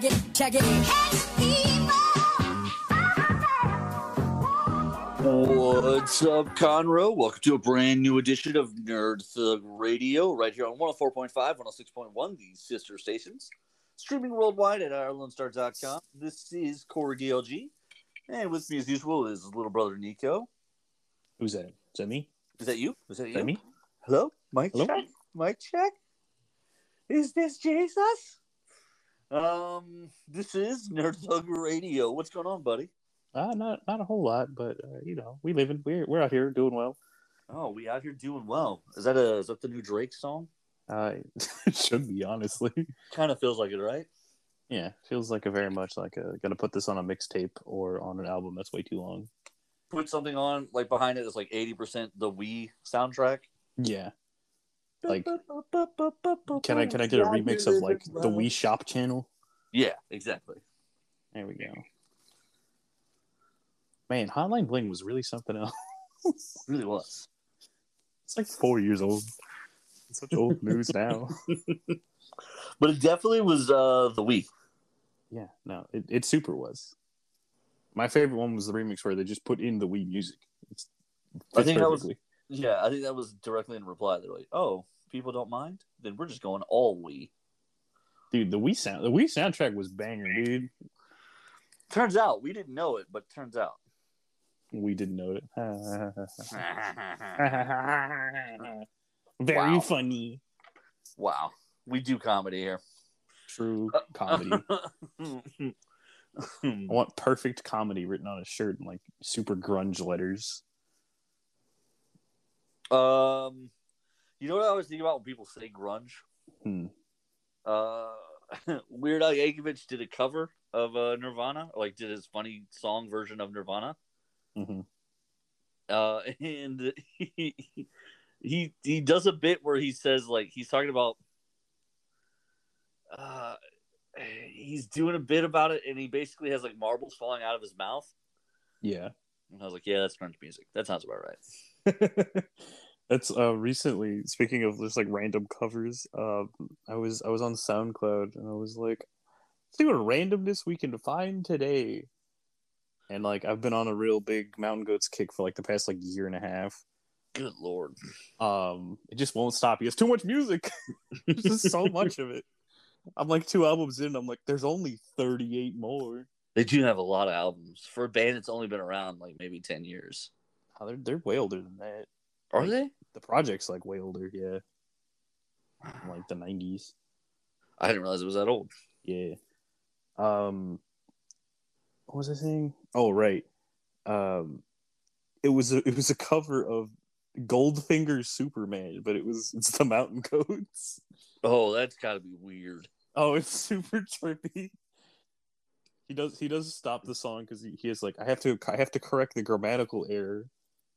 check it, check it. What's up, Conroe? Welcome to a brand new edition of Nerd Thug Radio, right here on 104.5, 106.1, the sister stations. Streaming worldwide at IrelandStar.com. This is Corey DLG. And with me, as usual, is little brother Nico. Who's that? Is that me? Is that you? Is that you? Is that me? Hello? mic Hello? check? mic check? Is this Jesus? Um, this is Nerd Thug Radio. What's going on, buddy? Uh, not not a whole lot, but uh, you know, we living. We're we're out here doing well. Oh, we out here doing well. Is that a is that the new Drake song? Uh, it should be honestly. Kind of feels like it, right? Yeah, feels like a very much like a gonna put this on a mixtape or on an album. That's way too long. Put something on like behind it that's like eighty percent the Wii soundtrack. Yeah. Like, Can I can I get a remix of like the Wii Shop channel? Yeah, exactly. There we go. Man, Hotline Bling was really something else. really was. It's like four years old. It's such old news now. But it definitely was uh the Wii. Yeah, no, it, it super was. My favorite one was the remix where they just put in the Wii music. It's, I think that was- perfectly. Yeah, I think that was directly in reply. They're like, "Oh, people don't mind? Then we're just going all Wii." dude. The Wii sound, the Wii soundtrack was banger, dude. Turns out we didn't know it, but turns out. We didn't know it. Very Wow. funny. Wow, we do comedy here. True uh, comedy. I want perfect comedy written on a shirt in like super grunge letters. Um, you know what I always think about when people say grunge? Hmm. uh Weird Al Yankovic did a cover of uh, Nirvana, like did his funny song version of Nirvana. hmm Uh, and he, he he does a bit where he says like he's talking about uh he's doing a bit about it and he basically has like marbles falling out of his mouth. Yeah. And I was like, yeah, that's grunge music. That sounds about right. That's uh recently speaking of just like random covers, uh I was I was on SoundCloud and I was like see what randomness we can find today. And like I've been on a real big Mountain Goats kick for like the past like year and a half. Good lord. Um it just won't stop. you. It's too much music. There's just so much of it. I'm like two albums in, I'm like, there's only 38 more. They do have a lot of albums for a band that's only been around like maybe ten years. Oh, they're they're way older than that. Are Like- they? The project's like way older, yeah. From, like the 90s. I didn't realize it was that old. Yeah. Um what was I saying? Oh right. Um it was a it was a cover of Goldfinger Superman, but it was it's the mountain goats. Oh, that's got to be weird. Oh, it's super trippy. He does he does stop the song because he, he is like I have to I have to correct the grammatical error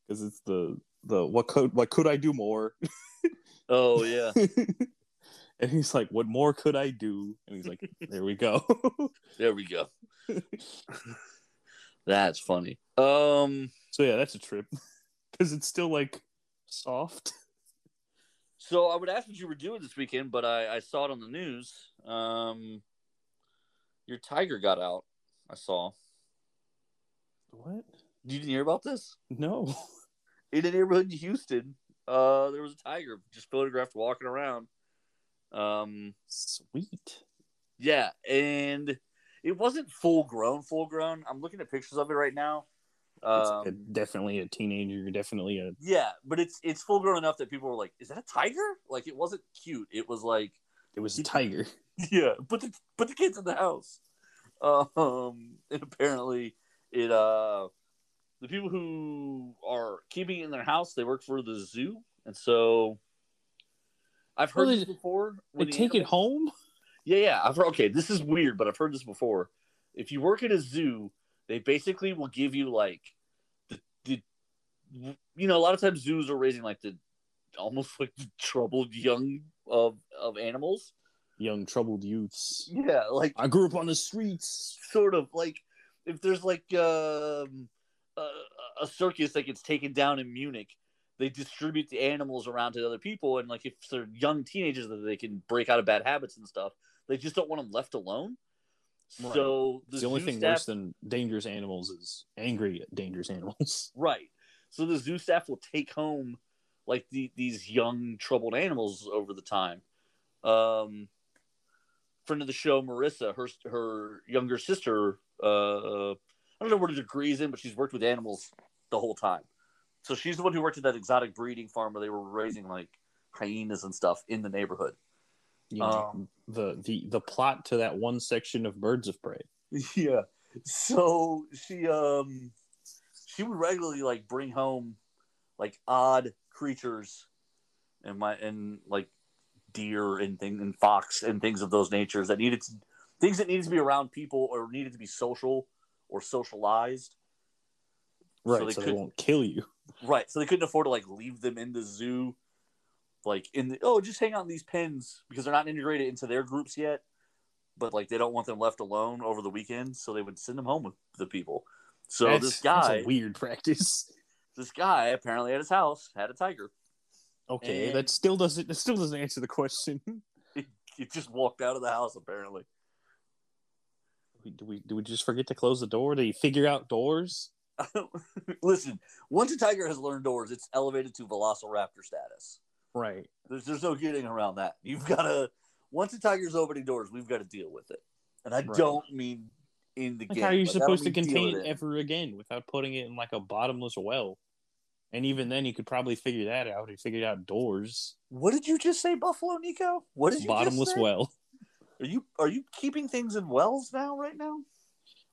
because it's the the what could what could I do more Oh yeah. and he's like what more could I do and he's like there we go there we go. That's funny. Um. So yeah, that's a trip because it's still like soft. So I would ask what you were doing this weekend, but I, I saw it on the news. Um, your tiger got out. I saw. What? You didn't hear about this? No. In a neighborhood in Houston, uh, there was a tiger just photographed walking around. Um, Sweet. yeah, and it wasn't full grown, full grown. I'm looking at pictures of it right now. It's Um, a- definitely a teenager. Definitely a. yeah, but it's it's full grown enough that people were like, "Is that a tiger?" Like it wasn't cute. It was like It was a tiger. Yeah, put the put the kids in the house. Um, and apparently it uh the people who are keeping it in their house they work for the zoo, and so I've heard Well, this before. They the take it home. Yeah, yeah. I've heard. Okay, this is weird, but I've heard this before. If you work at a zoo, they basically will give you like the the you know a lot of times zoos are raising like the almost like the troubled young of of animals. Young troubled youths. Yeah, like I grew up on the streets. sort of like if there's like um, a, circus that gets taken down in Munich, they distribute the animals around to other people, and like if they're young teenagers that they can break out of bad habits and stuff, they just don't want them left alone. Right. So the, the only thing staff- worse than dangerous animals is angry dangerous animals. Right. So the zoo staff will take home like the, these young troubled animals over the time. Um, friend of the show, Marissa, her her younger sister, uh, I don't know what her degree is in, but she's worked with animals the whole time. So she's the one who worked at that exotic breeding farm where they were raising like hyenas and stuff in the neighborhood. You know, Um, the the the plot to that one section of Birds of Prey. Yeah. So she um she would regularly like bring home like odd creatures and my and like deer and thing and fox and things of those natures that needed to, things that needed to be around people or needed to be social or socialized. Right, So they so they, won't kill you. Right. So they couldn't afford to like leave them in the zoo like in the oh just hang out in these pens because they're not integrated into their groups yet. But like they don't want them left alone over the weekend, so they would send them home with the people. So that's, this guy a weird practice. this guy apparently at his house had a tiger. Okay, And- that still doesn't that still doesn't answer the question. He just walked out of the house apparently. do we do we just forget to close the door? Do you figure out doors? Listen, once a tiger has learned doors, it's elevated to velociraptor status. Right. There's there's no getting around that. You've got to once a tiger's opening doors, we've got to deal with it. And I Right. don't mean in the Like game. how are you Like, supposed to contain it it. ever again without putting it in like a bottomless well? And even then, you could probably figure that out. You figured out doors, What did you just say, Buffalo Nico? What did you bottomless just say? well. Are you are you keeping things in wells now? Right now,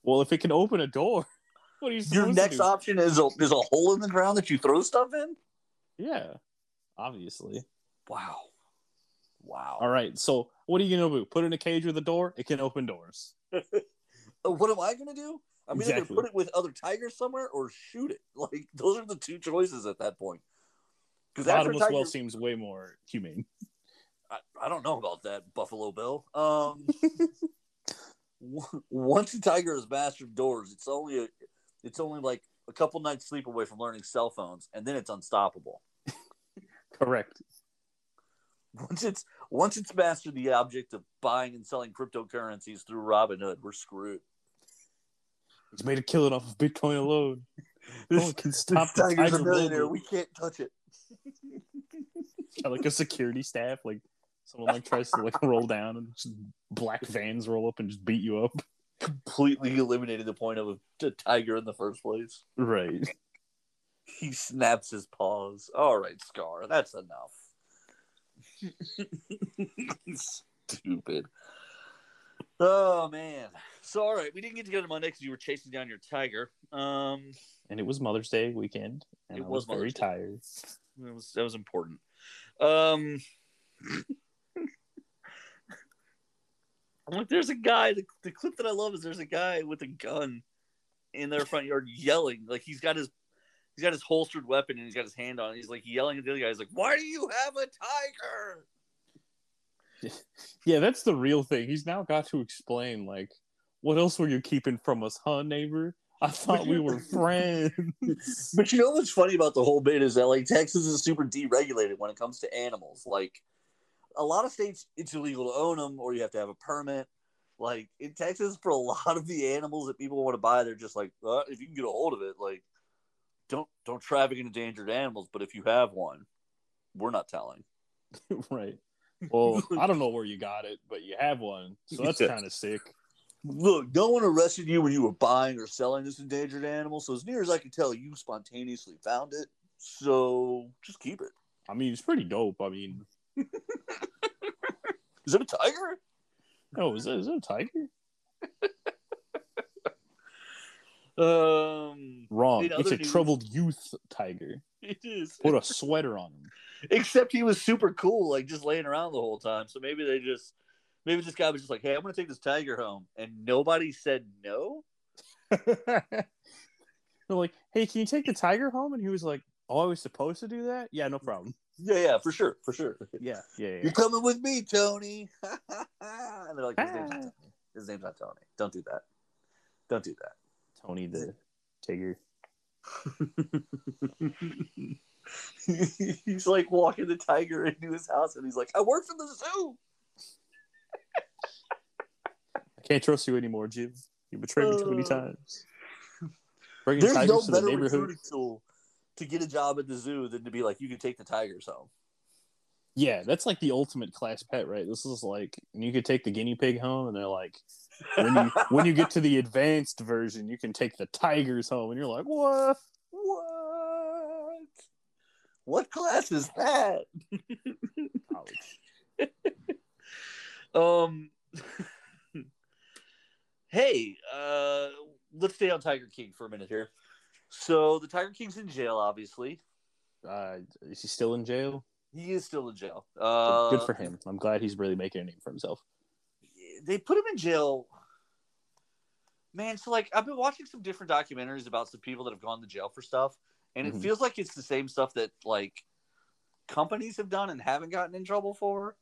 Well, if it can open a door, what are you your to next option is a is a hole in the ground that you throw stuff in. Yeah, obviously. Wow, wow. All right. So what are you gonna do? Put it in a cage with a door? It can open doors. Uh, what am I gonna do? I'm either Exactly. gonna put it with other tigers somewhere or shoot it. Like those are the two choices at that point. Because Bottomless tiger, well seems way more humane. I, I don't know about that, Buffalo Bill. Um, once a tiger has mastered doors, it's only a, it's only like a couple nights sleep away from learning cell phones, and then it's unstoppable. Correct. Once it's once it's mastered the object of buying and selling cryptocurrencies through Robinhood, we're screwed. He's made a killing off of Bitcoin alone. No one can stop the This tiger's a tiger millionaire. logo. We can't touch it. Like a security staff, like someone like tries to like roll down and just black vans roll up and just beat you up. Completely eliminated the point of a, tiger in the first place. Right. He snaps his paws. All right, Scar, that's enough. Stupid. Oh man. So all right, we didn't get together Monday because you were chasing down your tiger. Um, And it was Mother's Day weekend, and It I was, was very Day. tired. that was that was important. Um, like there's a guy. The, the clip that I love is there's a guy with a gun in their front yard yelling like he's got his he's got his holstered weapon and he's got his hand on it. He's like yelling at the other guy. He's like, "Why do you have a tiger?" Yeah, that's the real thing. He's now got to explain, like, what else were you keeping from us, huh, neighbor? I thought we were friends. But you know what's funny about the whole bit is that like Texas is super deregulated when it comes to animals. Like a lot of states, it's illegal to own them or you have to have a permit. Like in Texas, for a lot of the animals that people want to buy, they're just like, uh, if you can get a hold of it, like don't don't traffic in endangered animals. But if you have one, we're not telling. right. Well, I don't know where you got it, but you have one, so that's Yeah. kind of sick. Look, no one arrested you when you were buying or selling this endangered animal. So as near as I can tell, you spontaneously found it. So just keep it. I mean, it's pretty dope. I mean, Is it a tiger? oh, is that, is that a tiger? Um, Wrong. It's a news- troubled youth tiger. it is. Put a sweater on him. Except he was super cool, like just laying around the whole time. So maybe they just, maybe this guy was just like, "Hey, I'm gonna take this tiger home," and nobody said no. They're like, hey, can you take the tiger home? And he was like, oh, I was supposed to do that? Yeah, no problem. Yeah, yeah, for sure, for sure. Yeah, yeah, yeah. You're coming with me, Tony. and they're like, his name's, not Ah. Tony. his name's not Tony. Don't do that. Don't do that. Tony the tiger. he's like walking the tiger into his house, and he's like, "I work for the zoo." I Can't trust you anymore, Jim. You betrayed me too many Uh, times. Bringing There's no tigers to the neighborhood. tool to get a job at the zoo than to be like, you can take the tigers home. Yeah, that's like the ultimate class pet, right? This is like and you could take the guinea pig home, and they're like, when you when you get to the advanced version, you can take the tigers home, and you're like, what? What? What class is that? Um. hey, uh, let's stay on Tiger King for a minute here. So the Tiger King's in jail. Obviously, Uh, is he still in jail? he is still in jail. Good- Uh, Good for him. I'm glad he's really making a name for himself. They put him in jail. Man, so like I've been watching some different documentaries about some people that have gone to jail for stuff, and it Mhm. feels like it's the same stuff that like companies have done and haven't gotten in trouble for.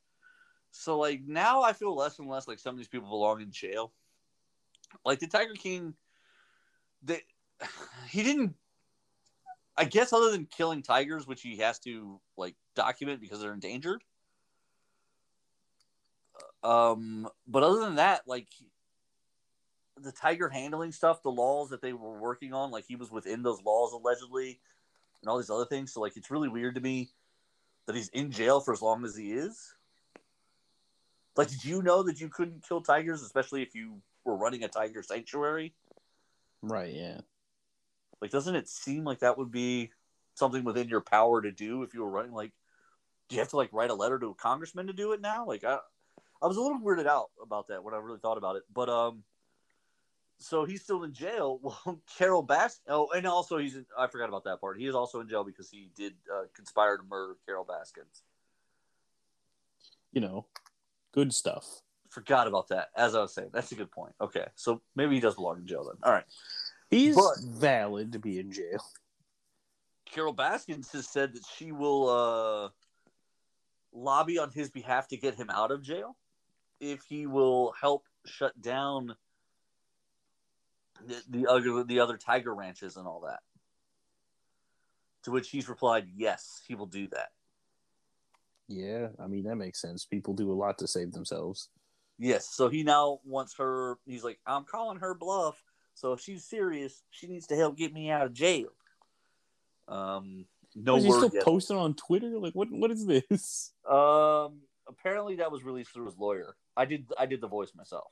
So like now I feel less and less like some of these people belong in jail. Like the Tiger King, they he didn't. I guess other than killing tigers, which he has to like document because they're endangered. Um, but other than that, like the tiger handling stuff, the laws that they were working on, like he was within those laws allegedly, and all these other things. So like it's really weird to me that he's in jail for as long as he is. Like, did you know that you couldn't kill tigers, especially if you were running a tiger sanctuary? Right. Yeah. Like, doesn't it seem like that would be something within your power to do if you were running? Like, do you have to like write a letter to a congressman to do it now? Like, I, I was a little weirded out about that when I really thought about it. But um, so he's still in jail. Well, Carol Bass. Oh, and also he's in, I forgot about that part. He is also in jail because he did uh, conspire to murder Carol Baskins. You know, good stuff. Forgot about that. As I was saying, that's a good point. Okay, so maybe he does belong in jail then. All right. He's But- valid to be in jail. Carol Baskins has said that she will uh, lobby on his behalf to get him out of jail if he will help shut down the, the other the other tiger ranches and all that. To which he's replied, "Yes, he will do that. Yeah, I mean that makes sense. People do a lot to save themselves. Yes." So he now wants her. He's like, "I'm calling her bluff. So if she's serious, she needs to help get me out of jail." Um, no Is he still yet. posting on Twitter? Like, what? What is this? Um, apparently that was released through his lawyer. I did I did the voice myself.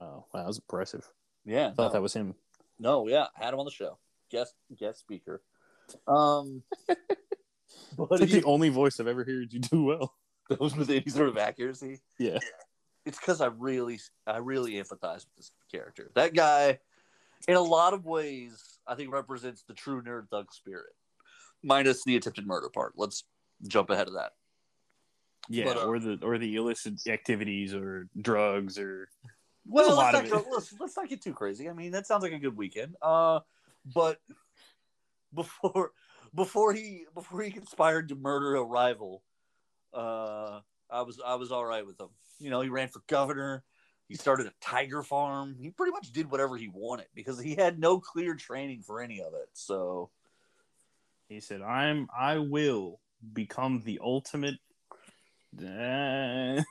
Oh, wow, that was impressive. Yeah, I thought no, that was him. no, yeah, had him on the show. Guest guest speaker. Um, but It's like the only voice I've ever heard you do well. goes with any sort of accuracy. Yeah, It's because I really I really empathize with this character. That guy, in a lot of ways, I think represents the true nerd thug spirit, minus the attempted murder part. Let's jump ahead of that. yeah, But, uh, or the or the illicit activities or drugs or Well, a let's not, go, let's, let's not get too crazy. I mean, that sounds like a good weekend. Uh, but before before he before he conspired to murder a rival, uh, I was I was all right with him. You know, he ran for governor. He started a tiger farm. He pretty much did whatever he wanted because he had no clear training for any of it. So he said, "I'm I will become the ultimate."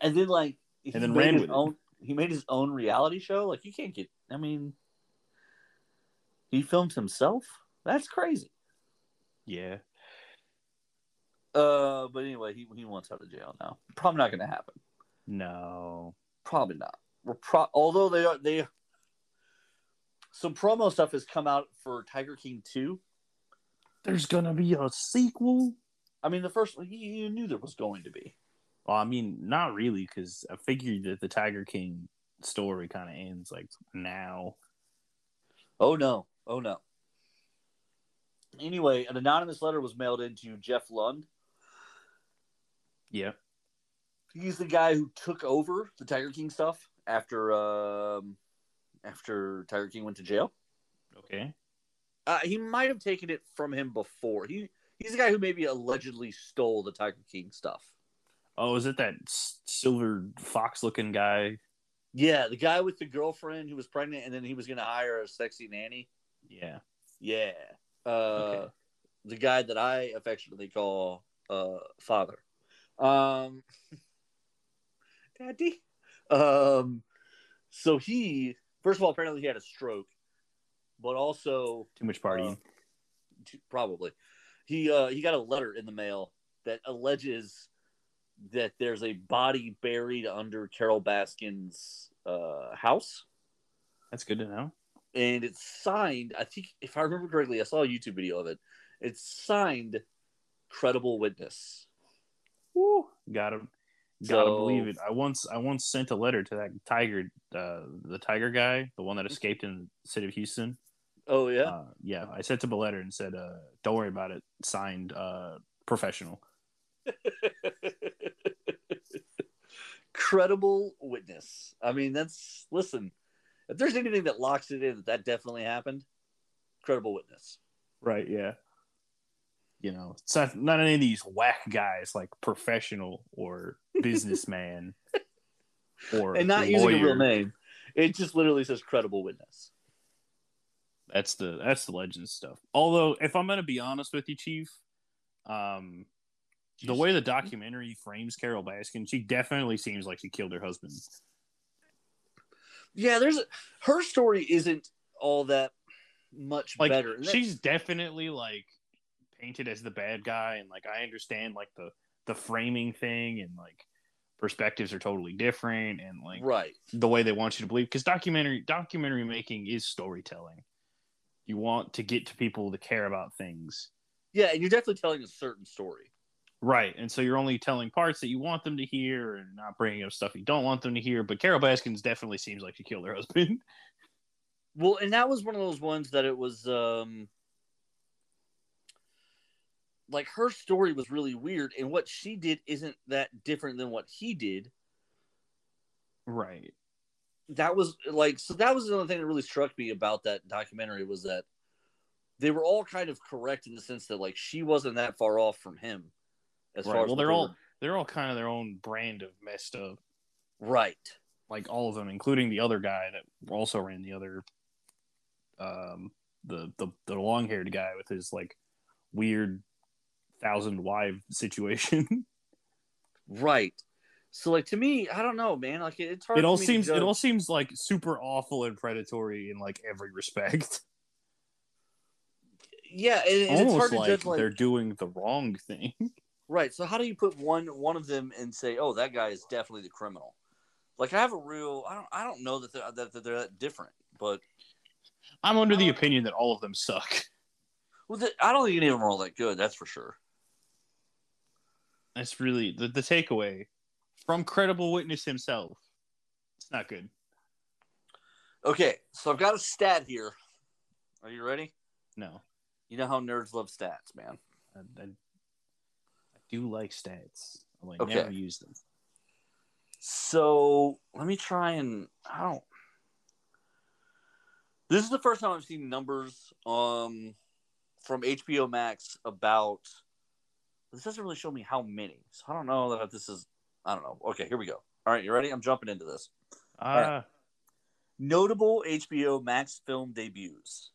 And then like he And then made ran his with it. own. He made his own reality show. Like you can't get. I mean, he filmed himself. That's crazy. yeah, Uh, but anyway, he he wants out of jail now. Probably not going to happen. no, Probably not. We're pro- although they are they. Some promo stuff has come out for Tiger King two. there's gonna be a sequel. I mean, the first you, you knew there was going to be. Well, I mean, not really, because I figured that the Tiger King story kind of ends like now. Oh no! Oh no! Anyway, an anonymous letter was mailed into Jeff Lowe. Yeah, He's the guy who took over the Tiger King stuff after um, after Tiger King went to jail. okay. Uh, he might have taken it from him before. He he's the guy who maybe allegedly stole the Tiger King stuff. Oh, is it that s- silver fox looking guy? Yeah, the guy with the girlfriend who was pregnant, and then he was going to hire a sexy nanny. Yeah. Yeah, uh, Okay. the guy that I affectionately call uh, father, um, daddy. Um, So he, first of all, apparently he had a stroke, but also Too much partying. Uh, t- probably he uh, he got a letter in the mail that alleges that there's a body buried under Carol Baskin's uh, house, That's good to know. and it's signed. I think if I remember correctly, I saw a YouTube video of it. It's signed, credible witness. Woo. Gotta gotta So- believe it. I once I once sent a letter to that tiger, uh, the tiger guy, the one that escaped in the city of Houston. Oh yeah. Uh, yeah, I sent him a letter and said, uh, "Don't worry about it." Signed, uh, professional. credible witness. I mean, that's listen. If there's anything that locks it in that that definitely happened, credible witness. Right. Yeah. You know, it's not, not any of these whack guys like professional or businessman or and not using a real lawyer. name. It just literally says credible witness. That's the that's the legend stuff. Although, if I'm gonna be honest with you, Chief, um, the way the documentary frames Carol Baskin, she definitely seems like she killed her husband. Yeah, there's her story isn't all that much Like better. She's definitely like painted as the bad guy, and like I understand like the the framing thing and like perspectives are totally different, and like right. the way they want you to believe because documentary documentary making is storytelling. You want to get to people to care about things. Yeah, and you're definitely telling a certain story. Right. And so you're only telling parts that you want them to hear and not bringing up stuff you don't want them to hear. But Carol Baskins definitely seems like she killed her husband. Well, and that was one of those ones that it was um like her story was really weird and what she did isn't that different than what he did. right. that was like so that was another thing that really struck me about that documentary was that they were all kind of correct in the sense that like she wasn't that far off from him as Right. far as Well, what they're all were- they're all kind of their own brand of messed up. right Like all of them, including the other guy that also ran the other, um, the the the long haired guy with his like weird thousand wife situation. right so like to me i don't know man like it- it's hard it all for me to seems it all seems like super awful and predatory in like every respect. yeah and, and it's hard Almost to like judge like they're doing the wrong thing. right so how do you put one one of them and say oh that guy is definitely the criminal like i have a real i don't i don't know that they're that, that they're that different but I'm under the opinion that all of them suck. well the, i don't think any of them are all that good that's for sure That's really the, the takeaway from credible witness himself. It's not good. okay so i've got a stat here are you ready No, You know how nerds love stats, man. I, I, I do like stats. I like Okay. never use them. So let me try and I don't. This is the first time I've seen numbers um from HBO Max about. This doesn't really show me how many, so I don't know that this is. I don't know. Okay, here we go. All right, you ready? I'm jumping into this. Ah, right. Notable HBO Max film debuts,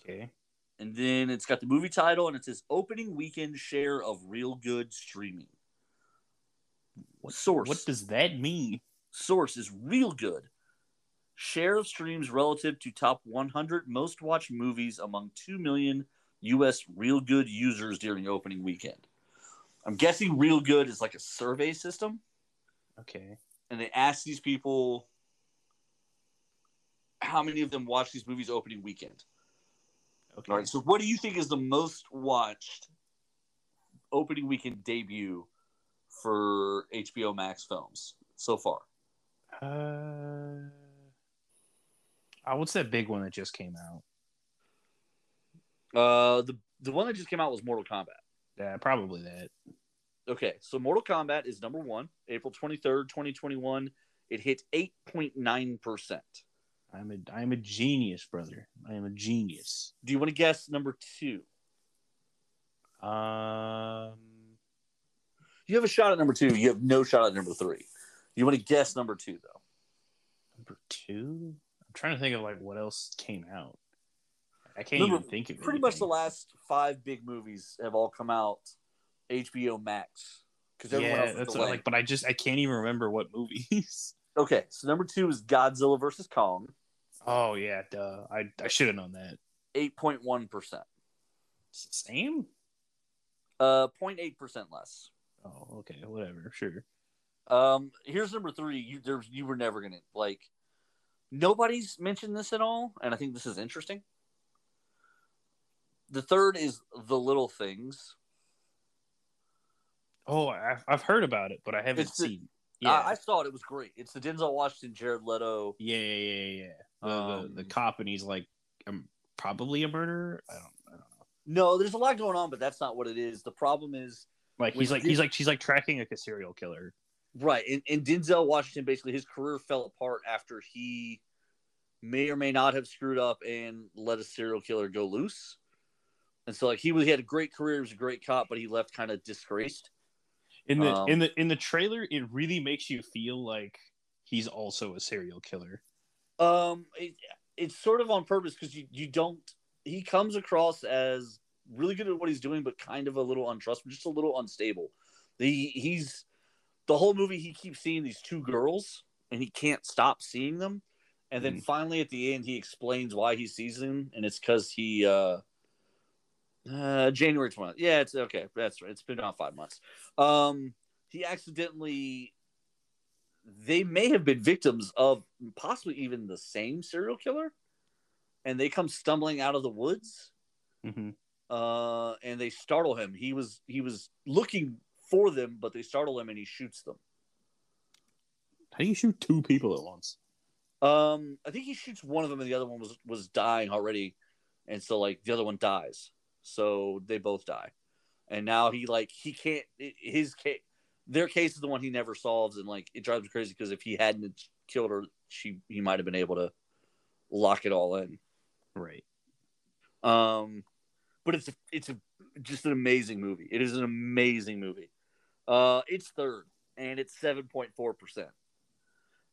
okay. and then it's got the movie title and it says opening weekend share of Reelgood streaming. What Source. What does that mean? source is Reelgood. Share of streams relative to top 100 most watched movies among 2 million U.S. Reelgood users during opening weekend. I'm guessing Reelgood is like a survey system, Okay. and they ask these people how many of them watch these movies opening weekend. Okay. All right, so what do you think is the most watched opening weekend debut for HBO Max films so far? Uh, oh, what's that big one that just came out? Uh, the the one that just came out was Mortal Kombat. Yeah, probably that. Okay, so Mortal Kombat is number one, April twenty third, twenty twenty one. It hit eight point nine percent. I'm a I'm a genius, brother. I am a genius. Do you want to guess number two? Um, You have a shot at number two. You have no shot at number three. You want to guess number two though? number two. I'm trying to think of like what else came out. I can't Number- even think of Pretty much the last five big movies have all come out HBO Max because everyone Yeah, that's delaying. like, but I just I can't even remember what movies. Okay, so number two is Godzilla versus Kong, Oh yeah, duh. I I should have known that. eight point one percent. Same. Uh, 0.8 percent less. Oh, okay, whatever, sure. Um, here's number three. You there's you were never gonna like. Nobody's mentioned this at all, and I think this is interesting. The third is the little things. Oh, I've, I've heard about it, but I haven't It's seen. Yeah, Yeah, I, I saw it. It was great. It's the Denzel Washington, Jared Leto. yeah, yeah, yeah, yeah. The, Um, the, the cop, and he's like, um, probably a murderer. I don't, I don't know. No, there's a lot going on, but that's not what it is. The problem is Like he's like he's like she's like tracking like a serial killer. right, and, and Denzel Washington basically his career fell apart after he may or may not have screwed up and let a serial killer go loose. And so like he was he had a great career, he was a great cop, but he left kind of disgraced. In the Um, in the in the trailer, it really makes you feel like he's also a serial killer. Um, it, it's sort of on purpose because you you don't. He comes across as really good at what he's doing, but kind of a little untrustworthy, just a little unstable. He he's the whole movie. He keeps seeing these two girls, and he can't stop seeing them. And then Mhm. finally, at the end, he explains why he sees them, and it's because he uh, uh January twentieth. Yeah, it's okay. That's right. It's been about five months. Um, he accidentally they may have been victims of possibly even the same serial killer and they come stumbling out of the woods Mm-hmm. uh, and they startle him he was he was looking for them but they startle him and he shoots them How do you shoot two people at once? um, i think he shoots one of them and the other one was was dying already and so like the other one dies so they both die and now he like he can't his case their case is the one he never solves and like it drives me crazy because if he hadn't killed her she he might have been able to lock it all in Right. Um, but it's a, it's a, just an amazing movie. It is an amazing movie. Uh, it's third, and it's seven point four percent.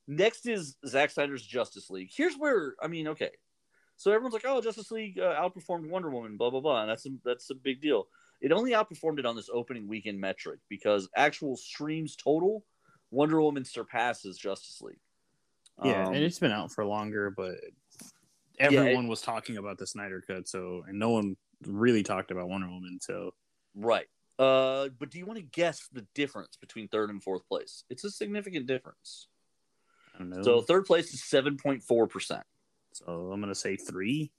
Next is Zack Snyder's Justice League. Here's where I mean, okay, so everyone's like, "Oh, Justice League uh, outperformed Wonder Woman," blah blah blah, and that's a, that's a big deal. It only outperformed it on this opening weekend metric because actual streams total, Wonder Woman surpasses Justice League. Yeah, Um, and it's been out for longer, but Yeah, it- everyone was talking about the Snyder Cut, so and no one really talked about Wonder Woman. So Right. Uh, but do you want to guess the difference between third and fourth place? It's a significant difference. I don't know. So third place is seven point four percent. So I'm gonna say three.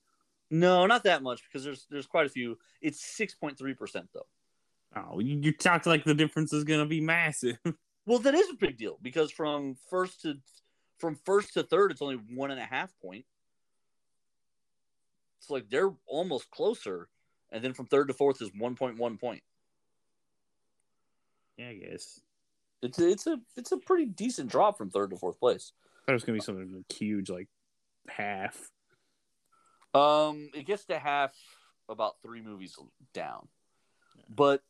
No, not that much because there's there's quite a few. It's six point three percent though. Oh, you, you talked like the difference is gonna be massive. Well, that is a big deal because from first to from first to third, it's only one and a half point. It's like they're almost closer, and then from third to fourth is one point one point. yeah, I guess. It's a, it's a it's a pretty decent drop from third to fourth place. I thought it was gonna be something huge, like half. Um, it gets to half about three movies down, but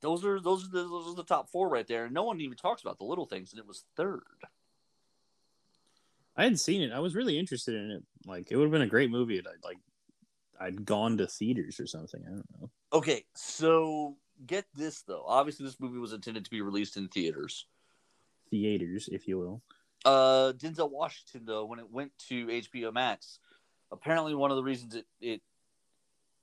those are those are the, those are the top four right there. And no one even talks about the little things, and it was third. I hadn't seen it. I was really interested in it. Like it would have been a great movie. I'd like I'd gone to theaters or something. I don't know. Okay, so get this though. Obviously, this movie was intended to be released in theaters. Theaters, if you will. Uh, Denzel Washington though, when it went to HBO Max, apparently one of the reasons it, it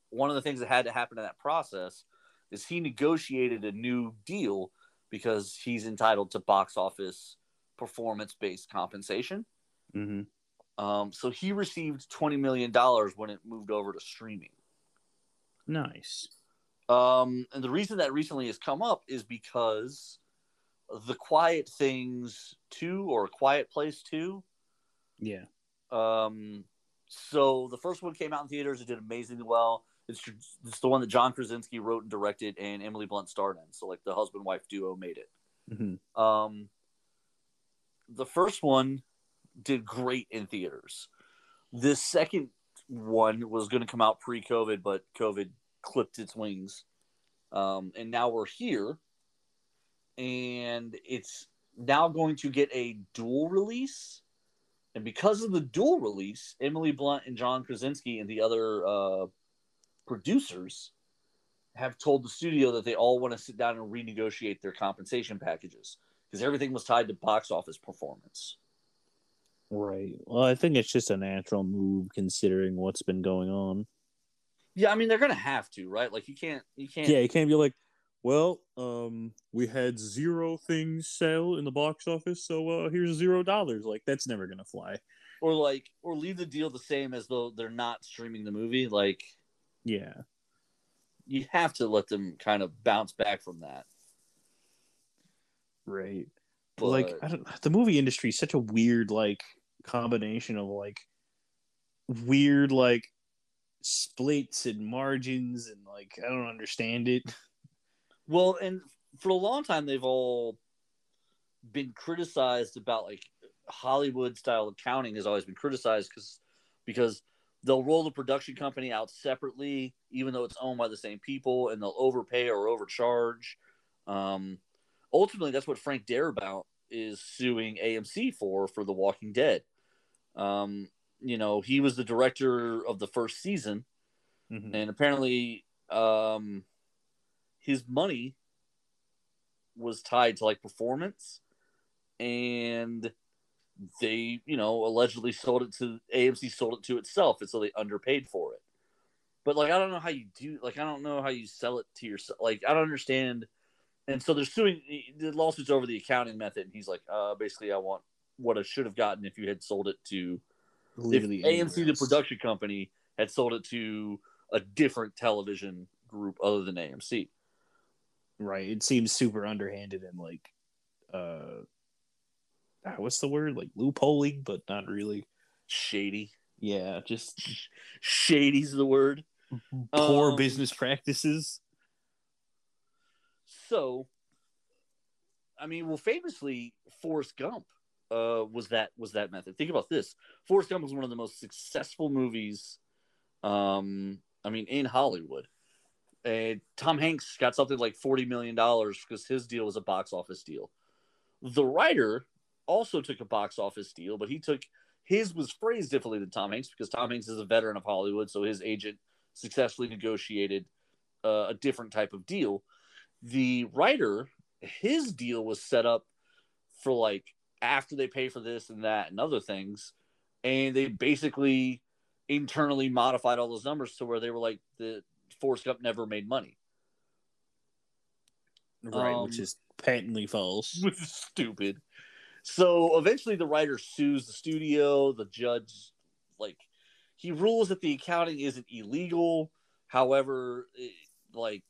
one of the things that had to happen in that process is he negotiated a new deal because he's entitled to box office performance based compensation. Mm-hmm. Um, so he received twenty million dollars when it moved over to streaming. Nice. Um, and the reason that recently has come up is because the Quiet Things two or Quiet Place two. Yeah. Um, so the first one came out in theaters. It did amazingly well. It's it's the one that John Krasinski wrote and directed, and Emily Blunt starred in. So like the husband wife duo made it. Mm-hmm. Um, the first one did great in theaters. This second one was going to come out pre-COVID, but COVID clipped its wings, um, and now we're here, and it's now going to get a dual release. And because of the dual release, Emily Blunt and John Krasinski and the other uh, producers have told the studio that they all want to sit down and renegotiate their compensation packages because everything was tied to box office performance. Right. Well, I think it's just a natural move considering what's been going on. Yeah, I mean they're gonna have to, right? Like you can't, you can't. Yeah, you can't be like, well, um, we had zero things sell in the box office, so uh, here's zero dollars. Like that's never gonna fly. Or like, or leave the deal the same as though they're not streaming the movie. Like, Yeah. you have to let them kind of bounce back from that. Right. But like I don't the movie industry is such a weird like combination of like weird like splits and margins and like I don't understand it. Well, and for a long time, they've all been criticized about like Hollywood style accounting has always been criticized because because they'll roll the production company out separately, even though it's owned by the same people, and they'll overpay or overcharge. Um, ultimately, that's what Frank Darabont is suing AMC for for The Walking Dead. Um, you know, he was the director of the first season, Mhm. and apparently um his money was tied to like performance and they you know allegedly sold it to AMC sold it to itself and so they underpaid for it. But like I don't know how you do like I don't know how you sell it to yourself like I don't understand. And so they're suing the lawsuit's over the accounting method and he's like uh basically I want what I should have gotten if you had sold it to if AMC, the production company, had sold it to a different television group other than AMC. Right. It seems super underhanded and like uh ah, what's the word? Like loopholing, but not really. Shady. Yeah, just Shady's the word. poor Um, business practices. So, I mean, well, famously, Forrest Gump uh, was that was that method. Think about this: Forrest Gump was one of the most successful movies. Um, I mean, in Hollywood, and Tom Hanks got something like forty million dollars because his deal was a box office deal. The writer also took a box office deal, but he took his was phrased differently than Tom Hanks because Tom Hanks is a veteran of Hollywood, so his agent successfully negotiated uh, a different type of deal. The writer, his deal was set up for like after they pay for this and that and other things, and they basically internally modified all those numbers to where they were like the Forrest Gump never made money. Right, um, which is patently false. which is stupid. So eventually, the writer sues the studio. The judge, like, he rules that the accounting isn't illegal. However, it, like,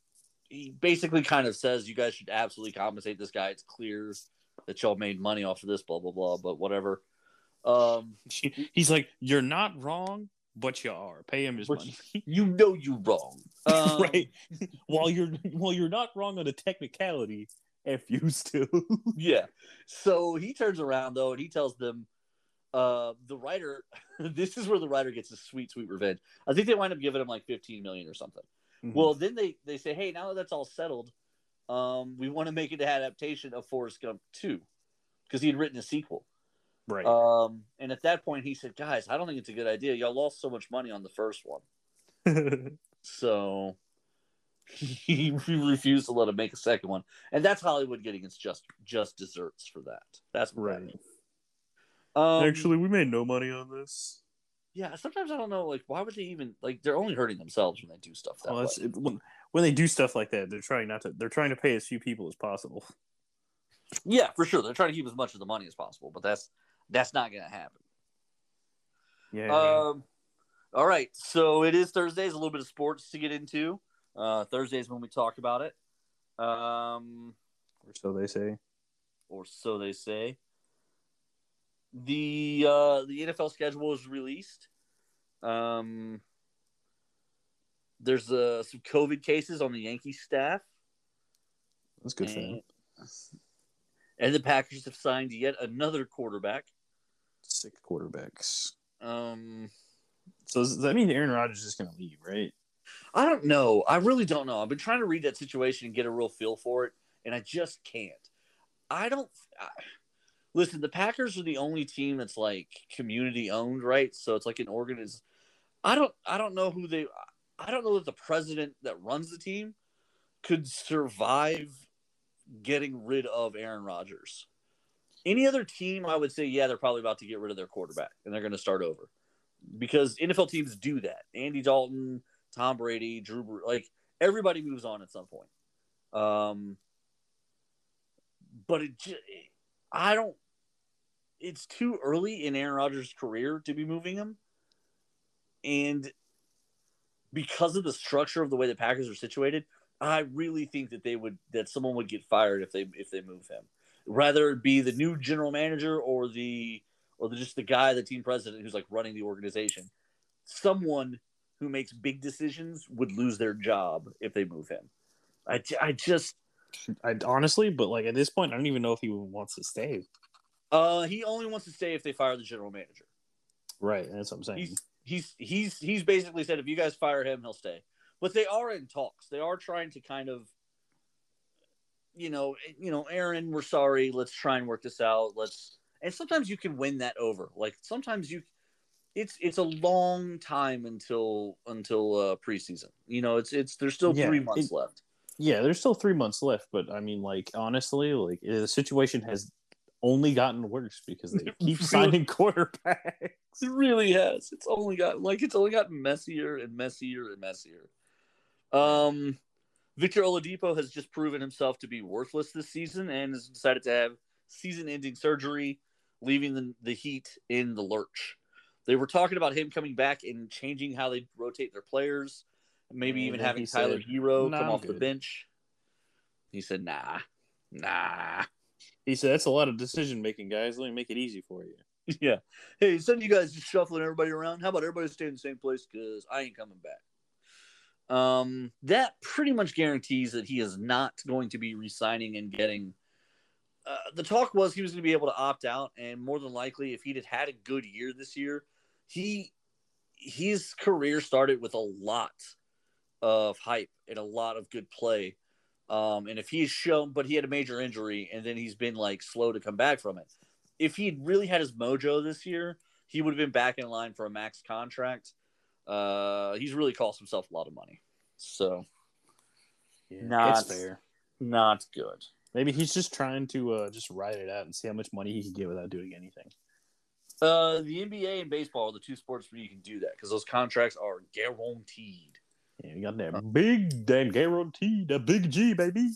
he basically kind of says you guys should absolutely compensate this guy. It's clear that y'all made money off of this, blah blah blah. But whatever. Um, He's like, You're not wrong, but you are. Pay him his money. you know you're wrong, um, right. while you're while you're not wrong on a technicality, F you still. yeah. So he turns around though and he tells them uh the writer this is where the writer gets a sweet, sweet revenge. I think they wind up giving him like 15 million or something. Mm-hmm. Well, then they they say, hey, now that that's all settled, um, we want to make it an adaptation of Forrest Gump 2 because he had written a sequel. right. Um, and at that point, he said, guys, I don't think it's a good idea. Y'all lost so much money on the first one, so he refused to let him make a second one, and that's Hollywood getting its just just desserts for that. That's what that right. Um, Actually, we made no money on this. yeah. Sometimes I don't know, like, why would they even like? They're only hurting themselves when they do stuff that that's, it, when, when they do stuff like that, they're trying not to. They're trying to pay as few people as possible. Yeah, for sure. They're trying to keep as much of the money as possible, but that's that's not going to happen. Yeah. Um, all right. So it is Thursdays. A little bit of sports to get into. Uh, Thursdays when we talk about it. Um, or so they say. or so they say. The uh, the NFL schedule was released. Um, there's uh, some COVID cases on the Yankees staff, That's good for them. and, and the Packers have signed yet another quarterback. Six quarterbacks. Um, So does that mean Aaron Rodgers is just going to leave, right? I don't know. I really don't know. I've been trying to read that situation and get a real feel for it, and I just can't. I don't. I, listen, the Packers are the only team that's like community owned, right? So it's like an organization. I don't. I don't know who they. I don't know that the president that runs the team could survive getting rid of Aaron Rodgers. Any other team, I would say, yeah, they're probably about to get rid of their quarterback and they're going to start over because NFL teams do that. Andy Dalton, Tom Brady, Drew, like everybody moves on at some point. Um, but it, I don't. It's too early in Aaron Rodgers' career to be moving him, and because of the structure of the way the Packers are situated, I really think that they would that someone would get fired if they if they move him. Rather be the new general manager or the or the, just the guy, the team president who's like running the organization. Someone who makes big decisions would lose their job if they move him. I, I just I honestly, but like at this point, I don't even know if he wants to stay. Uh, he only wants to stay if they fire the general manager. Right, that's what I'm saying. He's he's he's he's basically said if you guys fire him, he'll stay. But they are in talks. They are trying to kind of, you know, you know, Aaron, we're sorry. Let's try and work this out. Let's and sometimes you can win that over. Like sometimes you, it's it's a long time until until uh, preseason. You know, it's it's there's still yeah, three months it, left. Yeah, there's still three months left, but I mean, like honestly, like the situation has only gotten worse because they keep signing quarterbacks. It really has. It's only got like it's only gotten messier and messier and messier. Um, Victor Oladipo has just proven himself to be worthless this season and has decided to have season-ending surgery, leaving the, the Heat in the lurch. They were talking about him coming back and changing how they rotate their players, maybe even having Tyler said, Herro come off good. the bench. He said, "Nah, nah." He said, "That's a lot of decision making, guys. Let me make it easy for you." Yeah. Hey, instead of you guys just shuffling everybody around, how about everybody stay in the same place? Because I ain't coming back. Um, that pretty much guarantees that he is not going to be resigning and getting. Uh, the talk was he was going to be able to opt out, and more than likely, if he'd had had a good year this year, he his career started with a lot of hype and a lot of good play. Um, and if he's shown, but he had a major injury, and then he's been like slow to come back from it. If he'd really had his mojo this year, he would have been back in line for a max contract. Uh, he's really cost himself a lot of money, so yeah, not fair, not good. Maybe he's just trying to uh, just ride it out and see how much money he can get without doing anything. Uh, the NBA and baseball are the two sports where you can do that because those contracts are guaranteed. Yeah, you got that big damn guarantee, that big G, baby.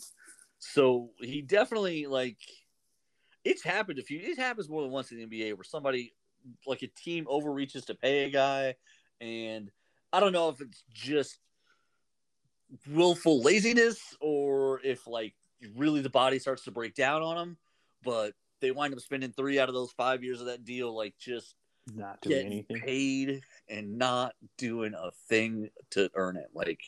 So he definitely like it's happened a few. It happens more than once in the NBA where somebody like a team overreaches to pay a guy, and I don't know if it's just willful laziness or if like really the body starts to break down on them, but they wind up spending three out of those five years of that deal like just not doing anything. paid and not doing a thing to earn it. Like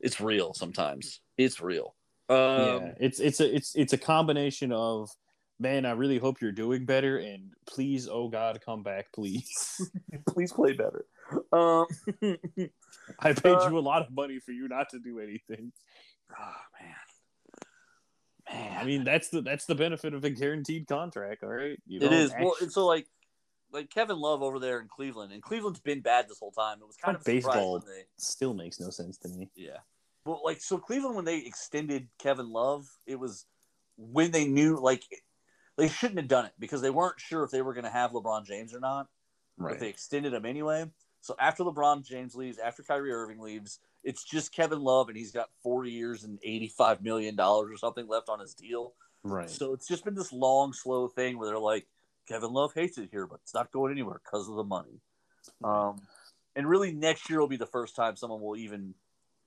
it's real sometimes. It's real. Um, yeah it's it's a it's it's a combination of man i really hope you're doing better and please oh god come back please. Please play better. Um i paid uh, you a lot of money for you not to do anything. Oh man Man, I mean that's the that's the benefit of a guaranteed contract, all right. You it is actually... well. And so like, like Kevin Love over there in Cleveland, and Cleveland's been bad this whole time. It was kind of baseball they... still makes no sense to me. Yeah, but like so Cleveland when they extended Kevin Love, it was when they knew like they shouldn't have done it because they weren't sure if they were going to have LeBron James or not. Right. But they extended him anyway. So after LeBron James leaves, after Kyrie Irving leaves, it's just Kevin Love, and he's got four years and eighty-five million dollars or something left on his deal. Right. So it's just been this long, slow thing where they're like, Kevin Love hates it here, but it's not going anywhere because of the money. Um, and really, next year will be the first time someone will even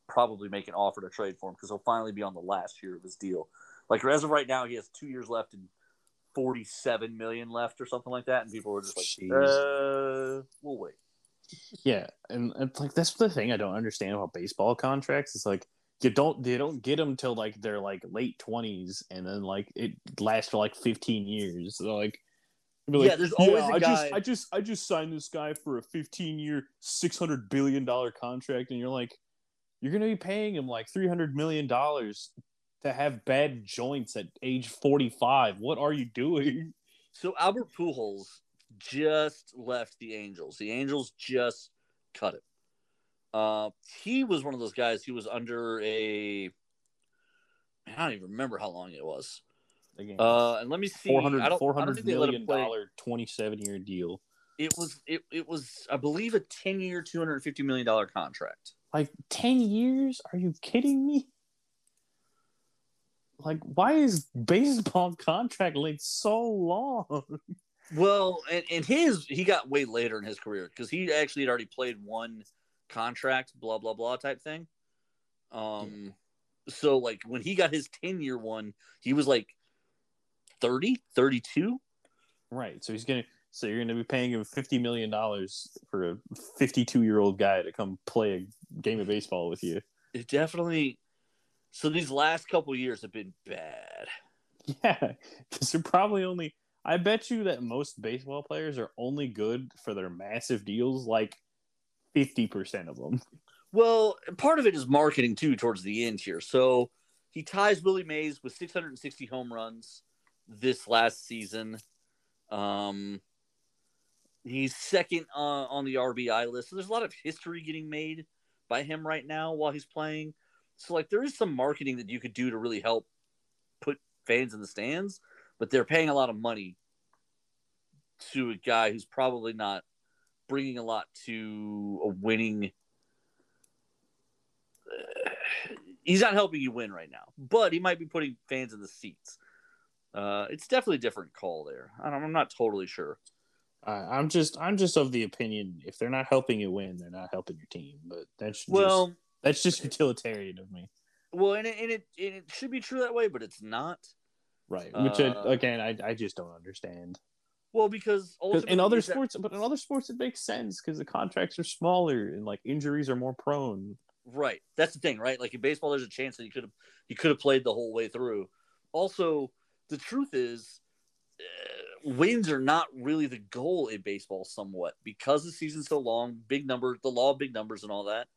probably make an offer to trade for him because he'll finally be on the last year of his deal. Like as of right now, he has two years left and forty-seven million left or something like that, and people are just like, uh, "We'll wait." Yeah, and it's like that's the thing I don't understand about baseball contracts. It's like you don't they don't get them till like they're like late twenties, and then like it lasts for like fifteen years. So like like, yeah, there's always yeah, I guy. just, I just, I just signed this guy for a 15 year, 600 billion dollar contract, and you're like, you're gonna be paying him like 300 million dollars to have bad joints at age 45. What are you doing? So Albert Pujols just left the Angels. The Angels just cut him. Uh, he was one of those guys. He was under a. I don't even remember how long it was Uh, and let me see. 400, I don't, I don't 400 think million dollar 27 year deal. It was it, it was I believe a ten year, two hundred fifty million dollar contract. Like 10 years? Are you kidding me? Like, why is baseball contract length so long? Well, and, and his he got way later in his career because he actually had already played one contract, blah blah blah type thing. Um, so like when he got his ten year one, he was like 30, 32. Right. So he's gonna. So you're gonna be paying him fifty million dollars for a fifty-two year old guy to come play a game of baseball with you. It definitely. So these last couple years have been bad. Yeah, because they're probably only. I bet you that most baseball players are only good for their massive deals, like fifty percent of them. Well, part of it is marketing too towards the end here. So he ties Willie Mays with 660 home runs this last season. Um, he's second uh, on the RBI list. So there's a lot of history getting made by him right now while he's playing. So like there is some marketing that you could do to really help put fans in the stands, but they're paying a lot of money to a guy who's probably not bringing a lot to a winning he's not helping you win right now, but he might be putting fans in the seats. Uh, it's definitely a different call there. I don't, I'm not totally sure. Uh, I'm just, I'm just of the opinion if they're not helping you win, they're not helping your team. But that's just, Well, that's just utilitarian of me, well, and it, and it and it should be true that way, but it's not. Right? Which I, Uh, again, I, I just don't understand. Well, because in other it's that- sports, but in other sports, it makes sense because the contracts are smaller and like injuries are more prone. Right. That's the thing, right? Like in baseball, there's a chance that he could have he could have played the whole way through. Also, the truth is, uh, wins are not really the goal in baseball. Somewhat because the season's so long, big number, the law of big numbers, and all that.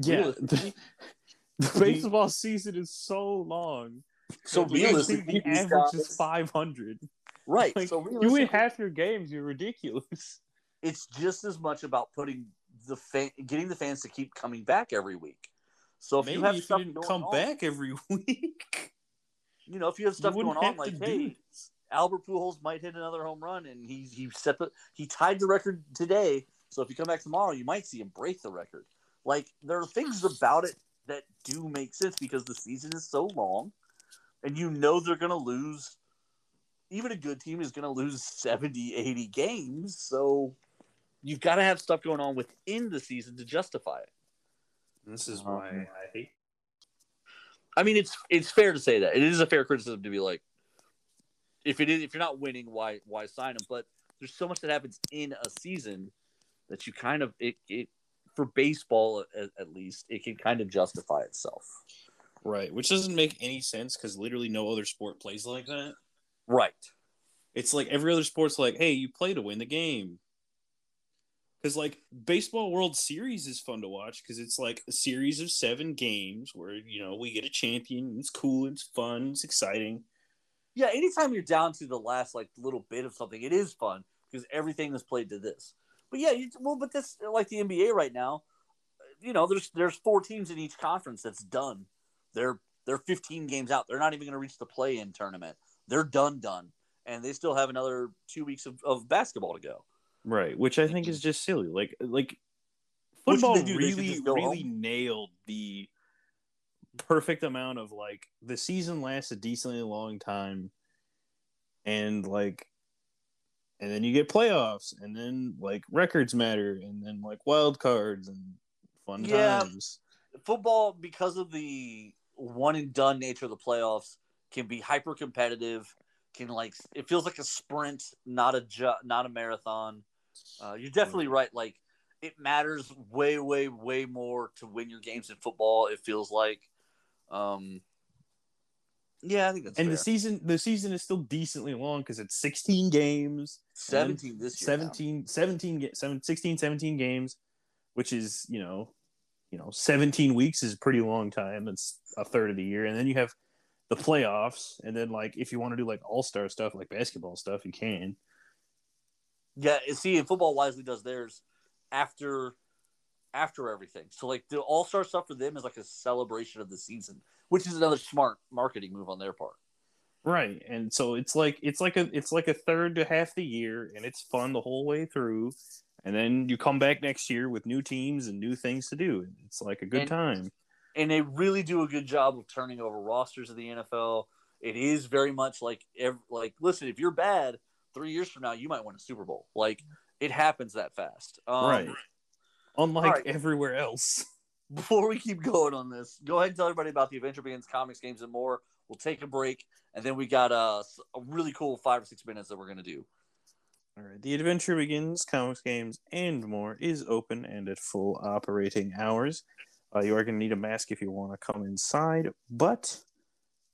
Yeah, the, the baseball season is so long. So realistically, the average guys- is five hundred. right. Like, so you win half your games, you're ridiculous. it's just as much about putting the fan, getting the fans to keep coming back every week. So if Maybe you have if you stuff didn't come on, back every week, you know, if you have stuff you going on, like hey, this. Albert Pujols might hit another home run, and he he set the he tied the record today. So if you come back tomorrow, you might see him break the record. Like there are things about it that do make sense because the season is so long, and you know they're going to lose. Even a good team is going to lose 70, 80 games. So you've got to have stuff going on within the season to justify it. This is oh, why I hate. I mean, it's it's fair to say that it is a fair criticism to be like, if it is if you're not winning, why why sign them? But there's so much that happens in a season that you kind of it, it for baseball at, at least it can kind of justify itself. Right, which doesn't make any sense because literally no other sport plays like that. Right. It's like every other sport's like, hey, you play to win the game. Because like baseball World Series is fun to watch because it's like a series of seven games where you know we get a champion. It's cool. It's fun. It's exciting. Yeah. Anytime you're down to the last like little bit of something, it is fun because everything is played to this. But yeah, you, well, but that's like the NBA right now. You know, there's there's four teams in each conference that's done. They're they're 15 games out. They're not even going to reach the play-in tournament. They're done, done, and they still have another two weeks of, of basketball to go. Right, which I think is just silly. Like like football? Really really home? nailed the perfect amount of like the season lasts a decently long time and like and then you get playoffs and then like records matter and then like wild cards and fun Yeah. times. Football, because of the one and done nature of the playoffs, can be hyper competitive. Can like it feels like a sprint, not a ju- not a marathon. Uh, you're definitely right. Like it matters way, way, way more to win your games in football. It feels like. Um, yeah, I think that's And fair. the season the season is still decently long because it's 16 games. 17 this year. now. 17 17 16 17 games which is you know you know 17 weeks is a pretty long time it's a third of the year and then you have the playoffs and then like if you want to do like all-star stuff like basketball stuff you can Yeah, see, and football wisely does theirs after after everything. So like the All Star stuff for them is like a celebration of the season, which is another smart marketing move on their part. Right. And so it's like it's like a it's like a third to half the year and it's fun the whole way through. And then you come back next year with new teams and new things to do. It's like a good And- time. and they really do a good job of turning over rosters of the NFL. It is very much like like listen, if you're bad, three years from now you might win a Super Bowl. Like it happens that fast. Um, right. Unlike right. everywhere else. Before we keep going on this, go ahead and tell everybody about the Adventure Begins comics, games, and more. We'll take a break, and then we got uh, a really cool five or six minutes that we're gonna do. All right. The adventure begins. Comics, games, and more is open and at full operating hours. Uh, you are going to need a mask if you want to come inside, but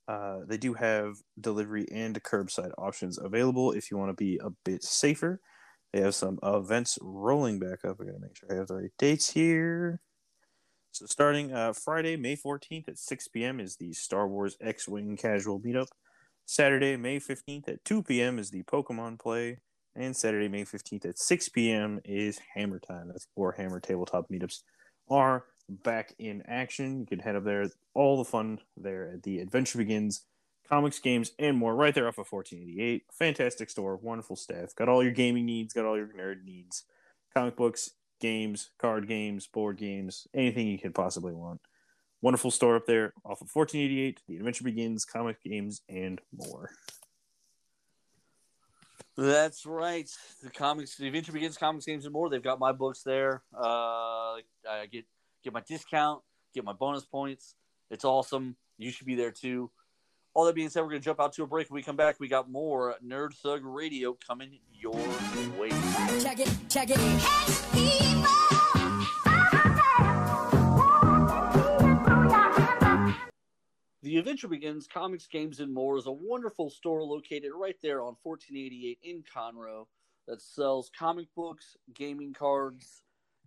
uh, they do have delivery and curbside options available if you want to be a bit safer. They have some events rolling back up. I got to make sure I have the right dates here. So, starting uh, Friday, May 14th at 6 p.m., is the Star Wars X Wing casual meetup. Saturday, May 15th at 2 p.m., is the Pokemon play. And Saturday, May 15th at 6 p.m. is Hammer Time. That's Warhammer tabletop meetups are back in action. You can head up there. All the fun there at the Adventure Begins comics, games, and more right there off of 1488. Fantastic store, wonderful staff. Got all your gaming needs, got all your nerd needs. Comic books, games, card games, board games, anything you could possibly want. Wonderful store up there off of 1488. The Adventure Begins, comic games, and more. That's right. The comics, the Adventure Begins comics, games, and more. They've got my books there. Uh, I get get my discount, get my bonus points. It's awesome. You should be there too. All that being said, we're gonna jump out to a break. When we come back, we got more Nerd Thug Radio coming your way. Check it, check it. The Adventure Begins Comics, Games, and More is a wonderful store located right there on 1488 in Conroe that sells comic books, gaming cards,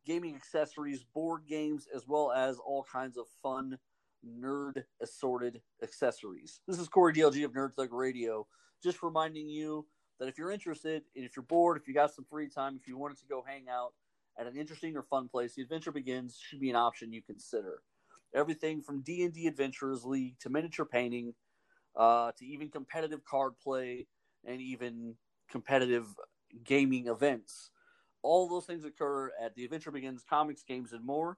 gaming accessories, board games, as well as all kinds of fun, nerd assorted accessories. This is Corey DLG of Nerd Thug Radio, just reminding you that if you're interested, and if you're bored, if you got some free time, if you wanted to go hang out at an interesting or fun place, the Adventure Begins should be an option you consider everything from d&d adventurers league to miniature painting uh, to even competitive card play and even competitive gaming events all those things occur at the adventure begins comics games and more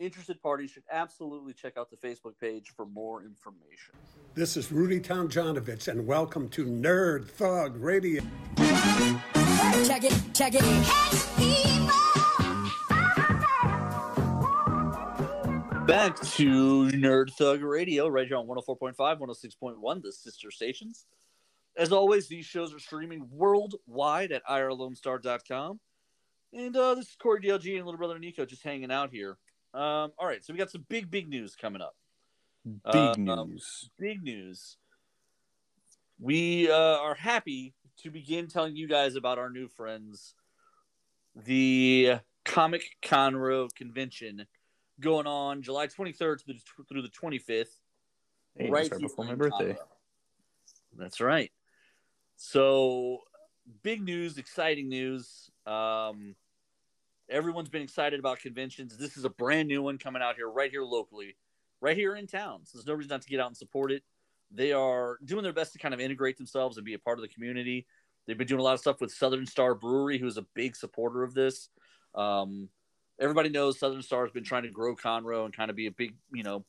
interested parties should absolutely check out the facebook page for more information This is Rudy Tomjanovich, and welcome to Nerd Thug Radio. Check it, check it. Back to nerd thug radio right here on 104.5 106.1 the sister stations. As always these shows are streaming worldwide at irlonestar.com and uh, this is corey dlg and little brother nico just hanging out here. Um, all right so we got some big big news coming up. Big Uh, news. big news. We uh, are happy to begin telling you guys about our new friends the comic conroe convention going on july 23rd through the, through the 25th Hey, right right before my birthday. That's right. So big news exciting news. Um, everyone's been excited about conventions. This is a brand new one coming out here right here locally right here in town. So there's no reason not to get out and support it. They are doing their best to kind of integrate themselves and be a part of the community. They've been doing a lot of stuff with southern star brewery who's a big supporter of this. Um, everybody knows southern star has been trying to grow conroe and kind of be a big you know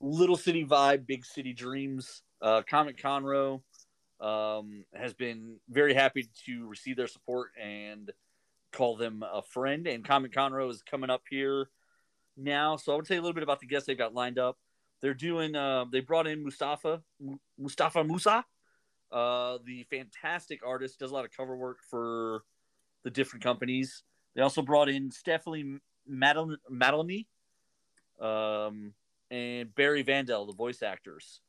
little city vibe big city dreams. Uh, comic conroe um, has been very happy to receive their support and call them a friend. And comic conroe is coming up here now. So i would tell you a little bit about the guests they've got lined up. They're doing uh, they brought in mustafa Mu- mustafa moussa uh, the fantastic artist. Does a lot of cover work for the different companies they also brought in stephanie Madel- madeline um, and barry vandell the voice actors.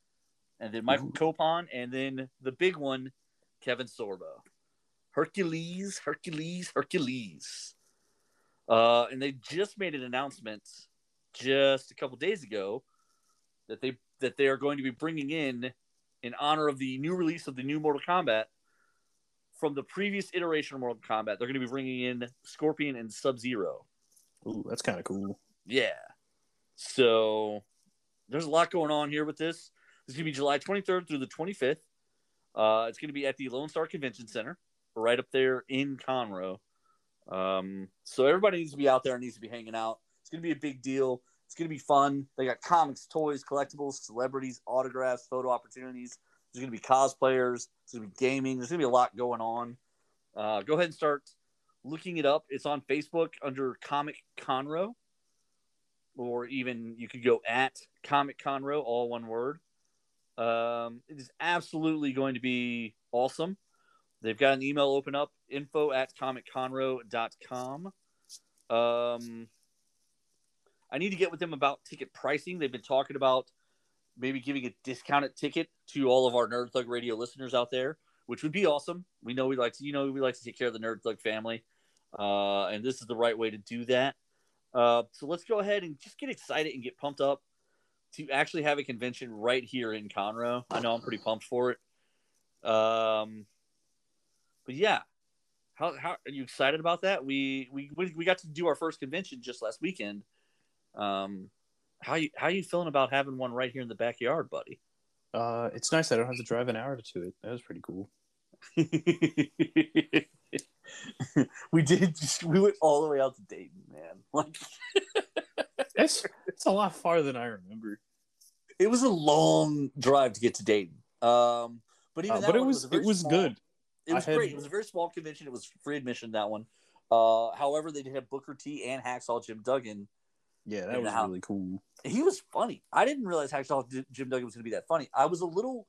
And then michael copon and then the big one kevin sorbo. Hercules hercules hercules. Uh, and they just made an announcement just a couple days ago that they that they are going to be bringing in in honor of the new release of the new Mortal Kombat from the previous iteration of Mortal Kombat. They're going to be bringing in Scorpion and Sub Zero. Ooh, that's kind of cool. Yeah. So there's a lot going on here with this. It's going to be July 23rd through the 25th. Uh, it's going to be at the Lone Star Convention Center, right up there in Conroe. Um, so everybody needs to be out there and needs to be hanging out. It's going to be a big deal. It's going to be fun. They got comics, toys, collectibles, celebrities, autographs, photo opportunities. There's going to be cosplayers. There's going to be gaming. There's going to be a lot going on. Uh, go ahead and start looking it up. It's on Facebook under Comic Conroe, or even you could go at Comic Conroe, all one word. Um, it is absolutely going to be awesome. They've got an email open up info at comicconroe.com. Um, I need to get with them about ticket pricing. They've been talking about maybe giving a discounted ticket to all of our Nerd Thug Radio listeners out there, which would be awesome. We know we like to, you know, we like to take care of the Nerd Thug family, uh, and this is the right way to do that. Uh, so let's go ahead and just get excited and get pumped up to actually have a convention right here in Conroe. I know I'm pretty pumped for it. Um, but yeah, how how are you excited about that? We we we got to do our first convention just last weekend. Um, how you how you feeling about having one right here in the backyard, buddy? Uh, it's nice. I don't have to drive an hour to it. That was pretty cool. we did. Just, we went all the way out to Dayton, man. Like It's it's a lot farther than I remember. it was a long drive to get to Dayton. Um, but even Uh, that but it one was a very it was small- good. It was I had- great. It was a very small convention. It was free admission that one. Uh, however, they did have Booker T and Hacksaw Jim Duggan. Yeah, that was house. really cool. He was funny. I didn't realize Hacksaw Jim Duggan was going to be that funny. I was a little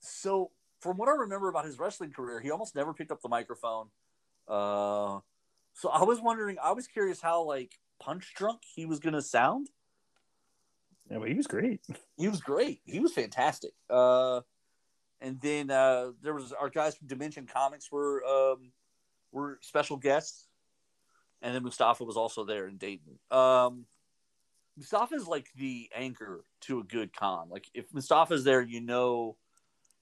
so from what I remember about his wrestling career, he almost never picked up the microphone. Uh, so I was wondering. I was curious how like punch drunk he was going to sound. Yeah, but he was great. He was great. He was fantastic. Uh, and then uh, there was our guys from Dimension Comics were um, were special guests, and then Mustafa was also there in Dayton. Um, Mustafa is like the anchor to a good con. Like if Mustafa's there, you know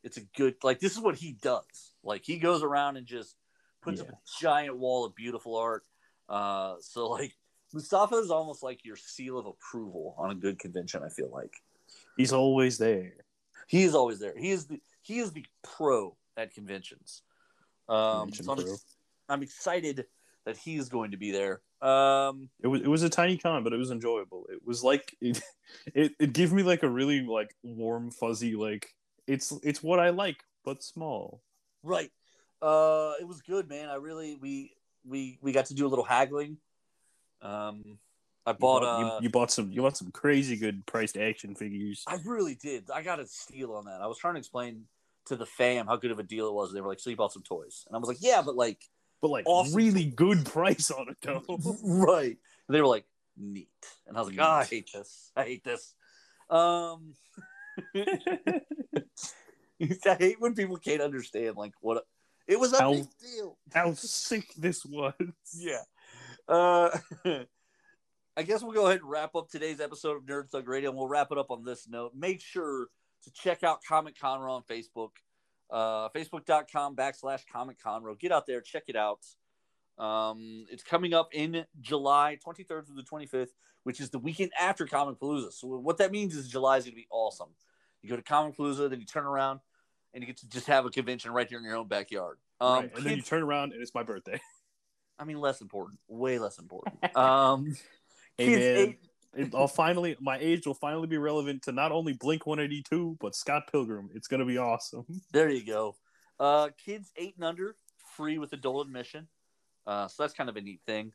it's a good. Like this is what he does. Like he goes around and just puts up a giant wall of beautiful art. Uh, so like Mustafa is almost like your seal of approval on a good convention. I feel like. He's always there. He is always there. He is the he is the pro at conventions. Um, Convention so I'm, ex- I'm excited that he's going to be there. Um, It was it was a tiny con, but it was enjoyable. It was like it it, it gave me like a really like warm fuzzy like it's it's what I like but small. right. Uh, it was good, man. I really we we we got to do a little haggling. Um, I You bought, bought, uh, you, you bought some you bought some crazy good priced action figures. I really did. I got a steal on that. I was trying to explain to the fam how good of a deal it was. They were like, "So you bought some toys?" And I was like, "Yeah, but like, But like Awesome. really good price on it though. right. And they were like, neat. And I was like, oh, I hate this. I hate this. Um, I hate when people can't understand like what it was a How- big deal. How sick this was. Yeah. Uh, I guess we'll go ahead and wrap up today's episode of Nerd Thug Radio, and we'll wrap it up on this note. Make sure to check out Comic Conroe on Facebook, uh, facebook.com backslash Comic Conroe. Get out there, check it out. Um, it's coming up in July 23rd through the 25th, which is the weekend after Comic Palooza. So what that means is July is going to be awesome. You go to Comic Palooza, then you turn around, and you get to just have a convention right here in your own backyard. Um, right. And then you turn around and it's my birthday. I mean, less important, way less important. Um, kids man, eight- I'll finally my age will finally be relevant to not only Blink 182 but Scott Pilgrim. It's gonna be awesome. there you go. Uh, kids eight and under, free with adult admission. Uh, so that's kind of a neat thing.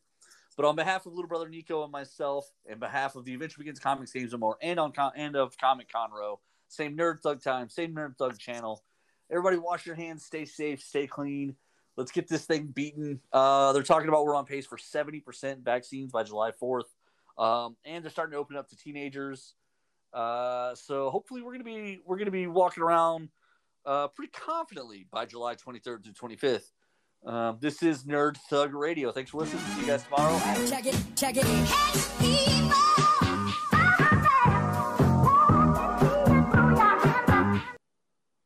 But on behalf of little brother Nico and myself, and behalf of the Adventure Begins Comics Games and More, and on con- and of Comic Conroe, same Nerd Thug time, same Nerd Thug channel. Everybody, wash your hands, stay safe, stay clean. Let's get this thing beaten. Uh, they're talking about we're on pace for seventy percent vaccines by July fourth, um, and they're starting to open up to teenagers. Uh, so hopefully we're gonna be we're gonna be walking around uh, pretty confidently by July twenty third to twenty fifth. Um, this is Nerd Thug Radio. Thanks for listening. See you guys tomorrow. Check it, check it.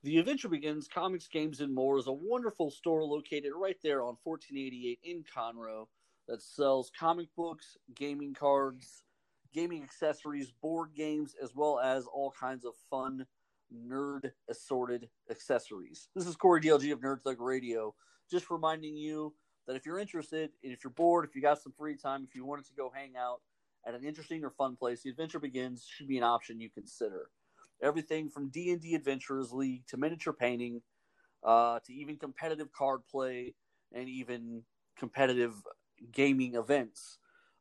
The Adventure Begins Comics, Games, and More is a wonderful store located right there on 1488 in Conroe that sells comic books, gaming cards, gaming accessories, board games, as well as all kinds of fun nerd assorted accessories. This is Corey DLG of Nerd Thug Radio, just reminding you that if you're interested, if you're bored, if you got some free time, if you wanted to go hang out at an interesting or fun place, the Adventure Begins should be an option you consider. Everything from D and D Adventurers League to miniature painting, uh, to even competitive card play, and even competitive gaming events.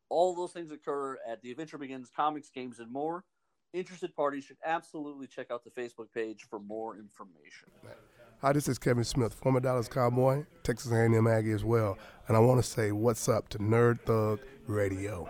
All those things occur at the Adventure Begins comics, games, and more. Interested parties should absolutely check out the Facebook page for more information. Hi, this is Kevin Smith, former Dallas Cowboy, Texas A&M Aggie as well, and I want to say what's up to Nerd Thug Radio.